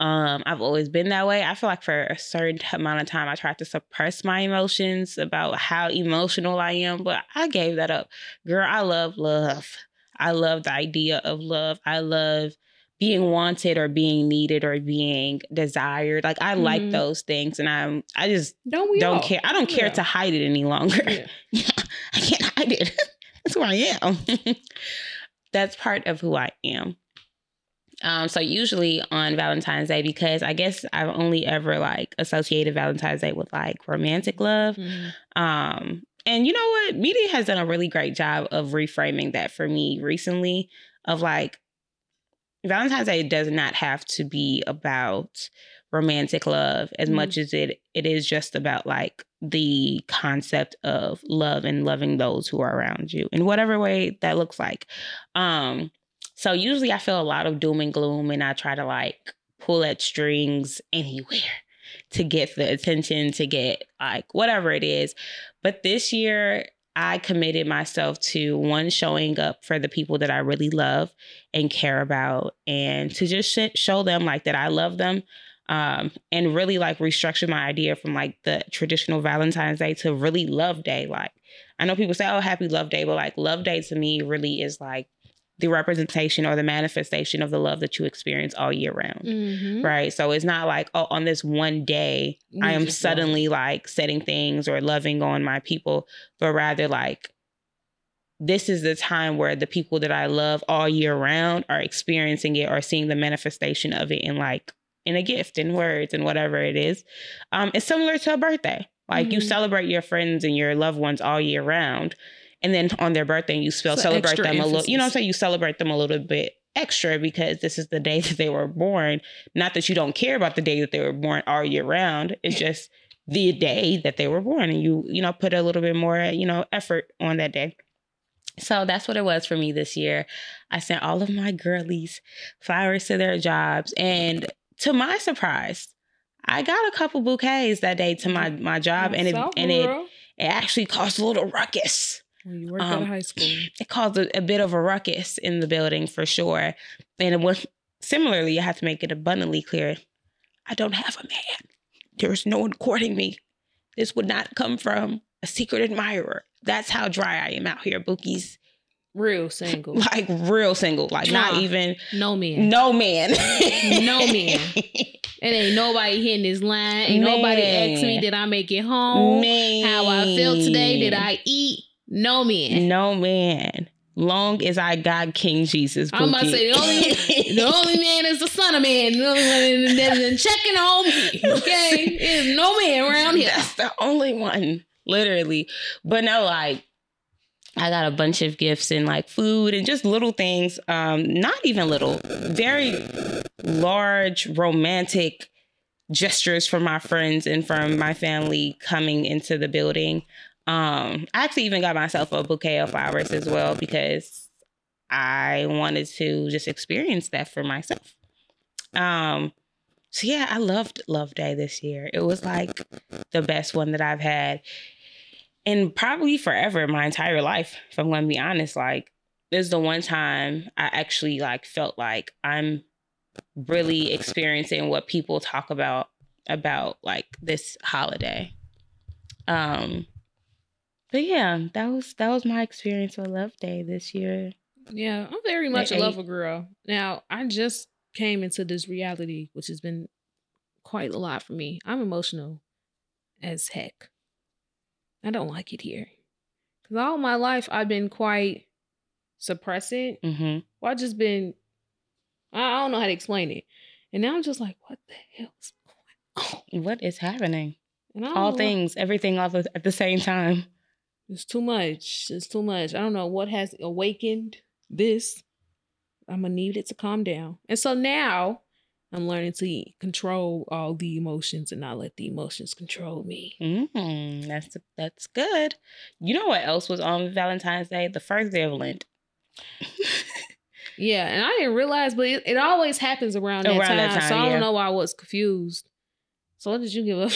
Um I've always been that way. I feel like for a certain amount of time I tried to suppress my emotions about how emotional I am, but I gave that up. Girl, I love love. I love the idea of love. I love being wanted or being needed or being desired. Like I like Mhm. those things and I'm I just Don't don't all? care. I don't care Yeah. to hide it any longer. Yeah. <laughs> Yeah, I can't hide it. <laughs> That's who I am. <laughs> That's part of who I am. Um, so usually on Valentine's Day, because I guess I've only ever like associated Valentine's Day with like romantic love. Mhm. Um, and you know what? Media has done a really great job of reframing that for me recently. Of like, Valentine's Day does not have to be about romantic love as Mhm. much as it it is just about like the concept of love and loving those who are around you in whatever way that looks like. Um, so usually I feel a lot of doom and gloom, and I try to like pull at strings anywhere to get the attention, to get like whatever it is. But this year, I committed myself to one, showing up for the people that I really love and care about, and to just sh- show them like that I love them. Um, and really like restructure my idea from like the traditional Valentine's Day to really Love Day. Like, I know people say, oh, happy Love Day, but like Love Day to me really is like the representation or the manifestation of the love that you experience all year round. Mhm. Right. So it's not like, oh, on this one day, You I am just love suddenly like setting things or loving on my people, but rather like this is the time where the people that I love all year round are experiencing it or seeing the manifestation of it in like in a gift, in words, and whatever it is. Um, it's similar to a birthday. Like you Mhm. celebrate your friends and your loved ones all year round. And then on their birthday, you still So celebrate them a little, you know what I'm saying? You celebrate them a little bit extra because this is the day that they were born. Not that you don't care about the day that they were born all year round. It's just the day that they were born and you, you know, put a little bit more, you know, effort on that day. So that's what it was for me this year. I sent all of my girlies flowers to their jobs. And to my surprise, I got a couple bouquets that day to my, my job. And it, and it, it actually caused a little ruckus When you worked at um, a high school. it caused a, a bit of a ruckus in the building for sure. And it was similarly, I have to make it abundantly clear I don't have a man. There's no one courting me. This would not come from a secret admirer. That's how dry I am out here, bookies. Real <laughs> single. Like real single. Like not even No man. no man. <laughs> No man. It ain't nobody hitting this line. Ain't nobody asked me did I make it home? Man. How I feel today? Did I eat? No man. No man. Long as I got King Jesus. I'm about to say the only <laughs> the only man is the son of man. The only one that's checking on me. Okay, there's no man around here. That's the only one, literally. But no, like I got a bunch of gifts and like food and just little things. Um, not even little, very large romantic gestures from my friends and from my family coming into the building. Um, I actually even got myself a bouquet of flowers as well because I wanted to just experience that for myself. Um, so yeah, I loved Love Day this year. It was like the best one that I've had in probably forever, my entire life. If I'm to be honest, like this is the one time I actually like felt like I'm really experiencing what people talk about about like this holiday. Um, but yeah, that was that was my experience with Love Day this year. Yeah, I'm very much a lover girl. Now, I just came into this reality, which has been quite a lot for me. I'm emotional as heck. I don't like it here. Because all my life, I've been quite suppressant. hmm Or I've just been, I I don't know how to explain it. And now I'm just like, what the hell's going on? What is happening? And All things, everything, all the, at the same time. It's too much. It's too much. I don't know what has awakened this. I'm gonna need it to calm down. And so now I'm learning to control all the emotions and not let the emotions control me. Mm, that's that's good. You know what else was on Valentine's Day? The first day of Lent. Yeah, and I didn't realize, but it, it always happens around that Around time. that time, so I don't yeah. know why I was confused. So what did you give up?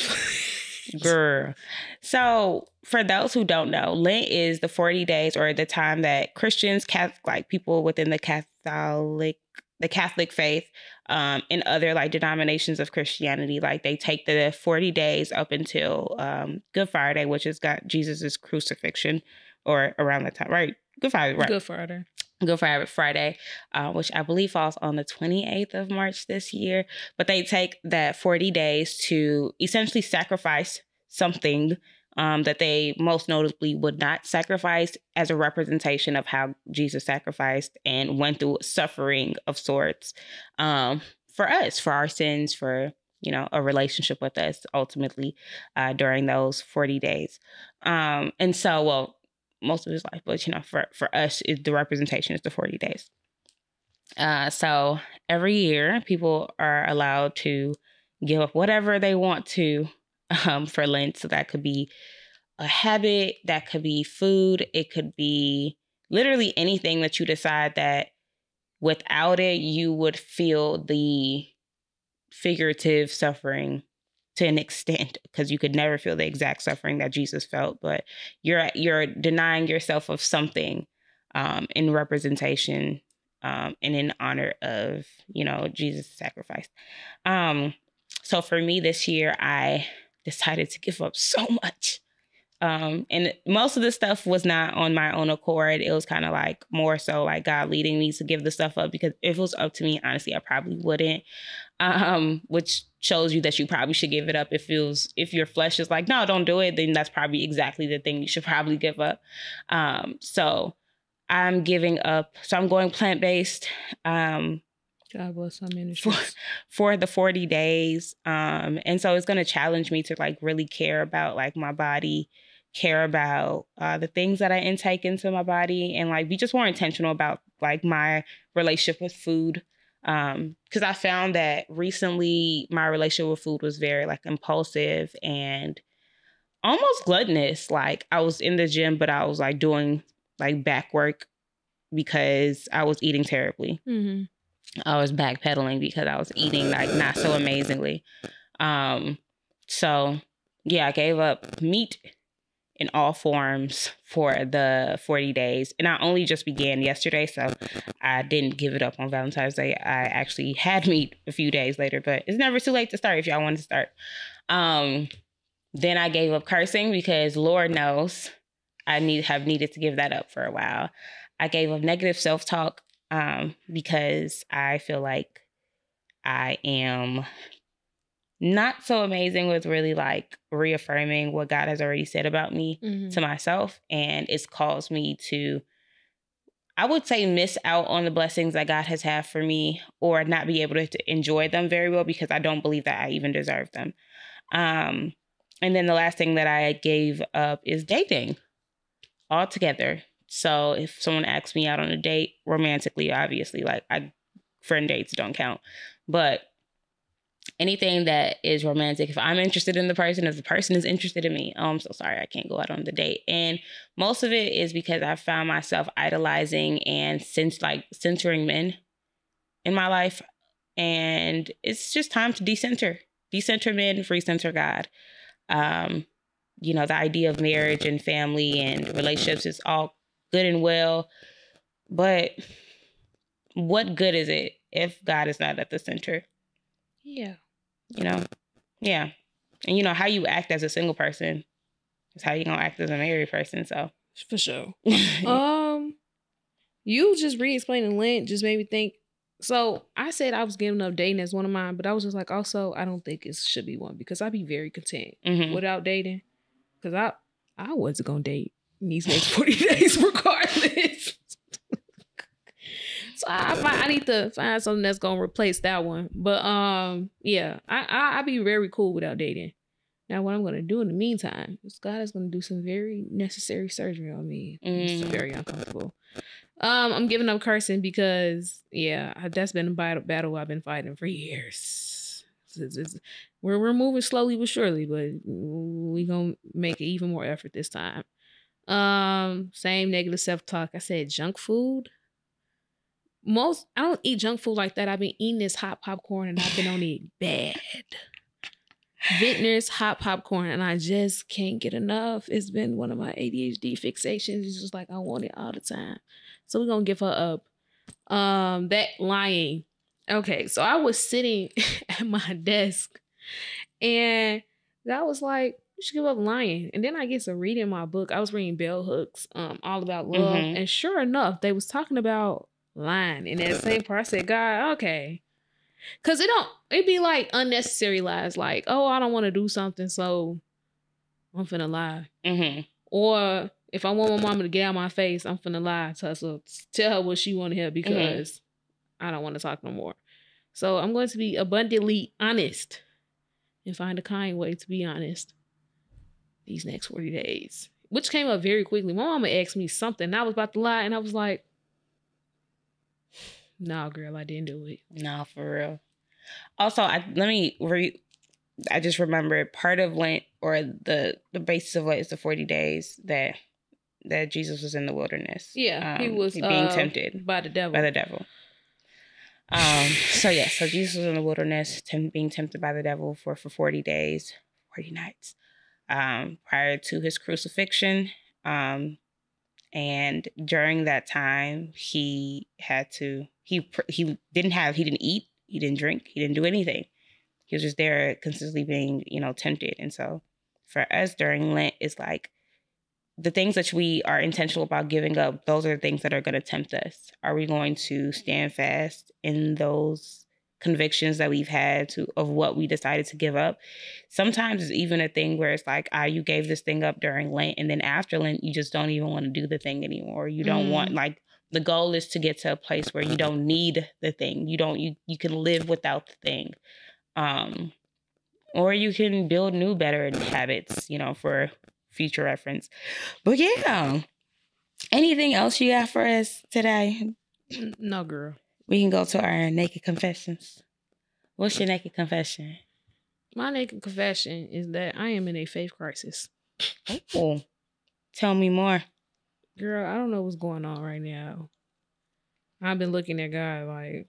<laughs> Girl. So for those who don't know, Lent is the 40 days or the time that Christians, Catholic, like people within the Catholic, the Catholic faith, um, and other like denominations of Christianity, like they take the 40 days up until um Good Friday, which is got Jesus's crucifixion, or around that time, right? Good Friday, right? Good Friday. Good Friday, Friday, uh, which I believe falls on the 28th of March this year. But they take that 40 days to essentially sacrifice something um, that they most notably would not sacrifice as a representation of how Jesus sacrificed and went through suffering of sorts um, for us, for our sins, for you know a relationship with us ultimately uh, during those 40 days. Um, and so, well, most of his life, but you know, for for us, is the representation is the forty days. Uh, so every year, people are allowed to give up whatever they want to um, for Lent. So that could be a habit, that could be food, it could be literally anything that you decide that without it you would feel the figurative suffering to an <laughs> extent because you could never feel the exact suffering that Jesus felt, but you're you're denying yourself of something um, in representation um, and in honor of you know Jesus' sacrifice. Um, so for me this year, I decided to give up so much Um, and most of the stuff was not on my own accord. It was kind of like more so like God leading me to give the stuff up because if it was up to me, honestly, I probably wouldn't. Um, which shows you that you probably should give it up. If feels if your flesh is like, no, don't do it, then that's probably exactly the thing you should probably give up. Um, so I'm giving up. So I'm going plant based. Um, God bless our for, ministries. <laughs> for the 40 days. Um, and so it's going to challenge me to like really care about like my body, care about uh, the things that I intake into my body, and like be just more intentional about like my relationship with food. Um, because I found that recently my relationship with food was very like impulsive and almost gluttonous. Like I was in the gym, but I was like doing like back work because I was eating terribly. hmm I was backpedaling because I was eating like not so amazingly. Um, so yeah, I gave up meat in all forms for the 40 days. And I only just began yesterday, so I didn't give it up on Valentine's Day. I actually had meat a few days later, but it's never too late to start if y'all want to start. Um, then I gave up cursing because Lord knows I need have needed to give that up for a while. I gave up negative self-talk um, because I feel like I am not so amazing with really like reaffirming what God has already said about me hmm to myself. And it's caused me to, I would say, miss out on the blessings that God has had for me or not be able to, to enjoy them very well because I don't believe that I even deserve them. Um, and then the last thing that I gave up is dating altogether. So if someone asks me out on a date romantically, obviously, like I friend dates don't count. But anything that is romantic, if I'm interested in the person, if the person is interested in me, oh, I'm so sorry, I can't go out on the date. And most of it is because I found myself idolizing and since like centering men in my life. And it's just time to decenter, decenter men, recenter God. Um, you know, the idea of marriage and family and relationships is all good and well, but what good is it if God is not at the center? Yeah. You know? Yeah. And you know, how you act as a single person is how you gonna act as a married person. So For sure. <laughs> um, you just re-explaining Lent just made me think. So I said I was giving up dating as one of mine, but I was just like, also, I don't think it should be one because I'd be very content Mhm. without dating. Because I I wasn't gonna date these next 40 <laughs> days regardless. so I find, I need to find something that's gonna replace that one. But um, yeah, I, I I'd be very cool without dating. Now, what I'm gonna do in the meantime is God is gonna do some very necessary surgery on me. It's Mm. very uncomfortable. Um, I'm giving up cursing because yeah, that's been a battle, battle I've been fighting for years. It's- it's- we're we're moving slowly but surely, but we gonna make even more effort this time. Um, same negative self talk. I said junk food. Most I don't eat junk food like that. I've been eating this hot popcorn and I've been on it <laughs> bad. Vitner's hot popcorn, and I just can't get enough. It's been one of my ADHD fixations. It's just like I want it all the time. So we're gonna give her up. Um, that lying. Okay, so I was sitting <laughs> at my desk and that was like, you should give up lying. And then I get to reading my book. I was reading Bell Hooks, um, all about love. Mhm. And sure enough, they was talking about lying. And that same part I said, God, okay. Cause it don't it be like unnecessary lies, like, oh, I don't want to do something, so I'm finna lie. hmm Or if I want my mama to get out my face, I'm finna lie to her. So tell her what she want to hear because I don't want to talk no more. So I'm going to be abundantly honest and find a kind way to be honest these next 40 days. Which came up very quickly. My mama asked me something. I was about to lie, and I was like, "No, girl, I didn't do it." No, for real. Also, I let me re I just remembered part of Lent or the the basis of Lent is the 40 days that that Jesus was in the wilderness. Yeah, he Um, was being uh, tempted by the devil. by the devil. Um, so yeah, so Jesus was in the wilderness, being tempted by the devil for for forty days, forty nights, um, prior to his crucifixion. Um, and during that time, he had to he he didn't have he didn't eat, he didn't drink, he didn't do anything. He was just there, consistently being you know tempted. And so, for us during Lent, it's like the things that we are intentional about giving up, those are the things that are going to tempt us. Are we going to stand fast in those convictions that we've had to of what we decided to give up? Sometimes it's even a thing where it's like, ah, you gave this thing up during Lent, and then after Lent, you just don't even want to do the thing anymore. You don't Mm. want like the goal is to get to a place where you don't need the thing. You don't you you can live without the thing. Um or you can build new better habits, you know, for future reference. But yeah. Anything else you got for us today? No, girl. We can go to our naked confessions. What's your naked confession? My naked confession is that I am in a faith crisis. Oh, tell me more. Girl, I don't know what's going on right now. I've been looking at God like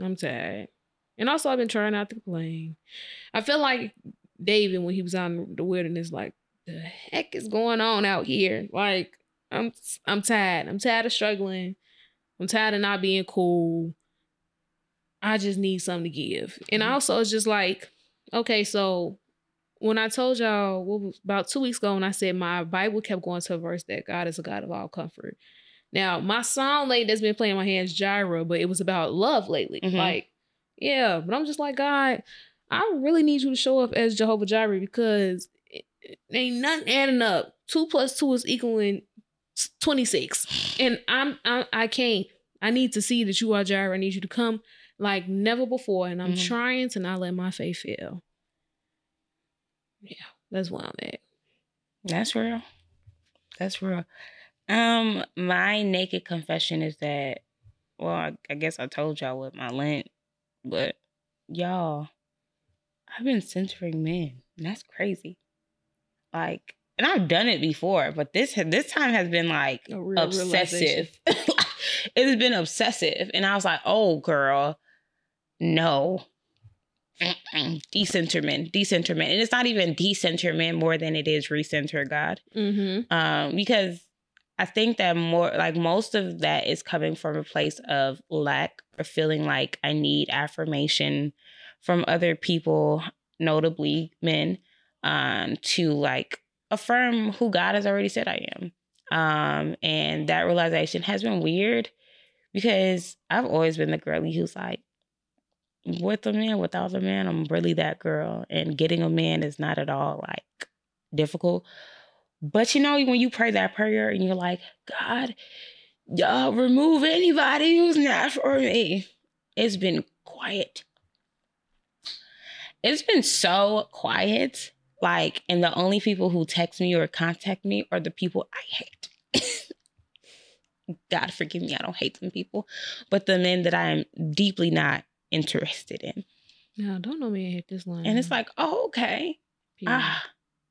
I'm tired. And also I've been trying not to complain. I feel like David when he was out in the wilderness, like, the heck is going on out here? Like, I'm I'm tired. I'm tired of struggling. I'm tired of not being cool. I just need something to give. And Mhm. also it's just like, okay, so when I told y'all what was about two weeks ago when I said my Bible kept going to a verse that God is a God of all comfort. Now, my song lately that's been playing in my hands Jireh, but it was about love lately. Mhm. Like, yeah, but I'm just like, God, I really need you to show up as Jehovah Jireh because it, it ain't nothing adding up. Two plus two is equaling 26. And I'm I, I can't. I need to see that you are Jireh. I need you to come like never before. And I'm Mhm. trying to not let my faith fail. Yeah, that's where I'm at. That's real. That's real. Um, my naked confession is that, well, I, I guess I told y'all with my Lent, but y'all, I've been centering men. That's crazy. Like, and I've done it before, but this this time has been like real obsessive. <laughs> it's been obsessive, and I was like, "Oh, girl, no." Mm-mm. Decenter men, decenter men, and it's not even decenter men more than it is recenter God Mm-hmm. um because i think that more like most of that is coming from a place of lack or feeling like i need affirmation from other people notably men um to like affirm who god has already said i am um and that realization has been weird because i've always been the girly who's like with a man without a man i'm really that girl and getting a man is not at all like difficult but you know, when you pray that prayer and you're like, God, y'all remove anybody who's not for me. It's been quiet. It's been so quiet. Like, and the only people who text me or contact me are the people I hate. <laughs> God forgive me, I don't hate them people, but the men that I am deeply not interested in. No, don't know me hit this line. And it's like, oh, okay. Period. Ah,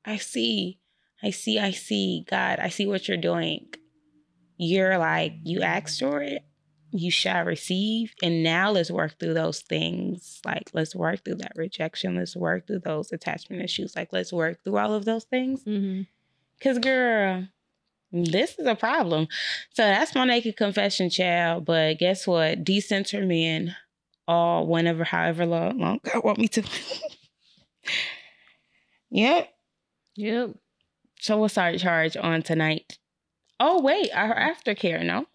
I see. I see. I see. God, I see what you're doing. You're like, you asked for it, you shall receive. And now let's work through those things. Like, let's work through that rejection. Let's work through those attachment issues. Like, let's work through all of those things. Mm-hmm. Because, girl, this is a problem. So that's my naked confession, child. But guess what? Decenter men, all whenever, however long, long God want me to. <laughs> yep. Yep. So what's our charge on tonight? Oh wait, our aftercare, no?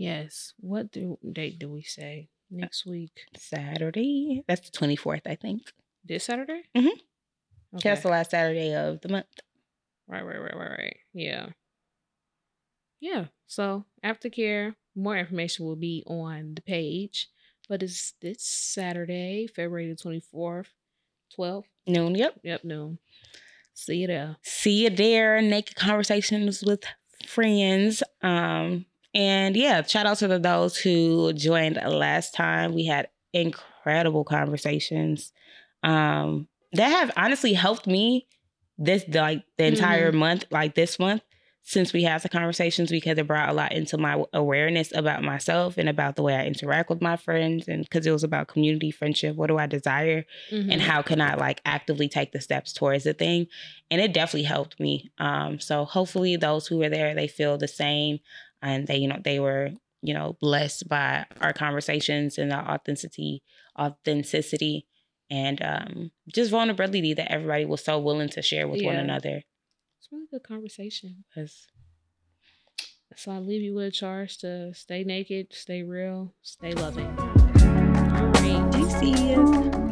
Yes. What do date do we say? Next week. Saturday. That's the 24th, I think. This Saturday? Mhm. Okay. That's the last Saturday of the month. Right, right, right, right, right. Yeah. Yeah. So aftercare, more information will be on the page. But it's this Saturday, February the 24th, 12th. Noon, yep. Yep, noon. See you there. See you there. Naked conversations with friends. Um, and yeah, shout out to the, those who joined last time. We had incredible conversations. Um, that have honestly helped me this like the entire month, like this month, since we had the conversations because it brought a lot into my awareness about myself and about the way I interact with my friends and because it was about community friendship. What do I desire? Mhm. and how can I like actively take the steps towards the thing? And it definitely helped me. Um, so hopefully those who were there, they feel the same and they, you know, they were, you know, blessed by our conversations and the authenticity, authenticity and um just vulnerability that everybody was so willing to share with one another. It's really good conversation. Yes. So I leave you with a charge to stay naked, stay real, stay loving. All right. Deuces.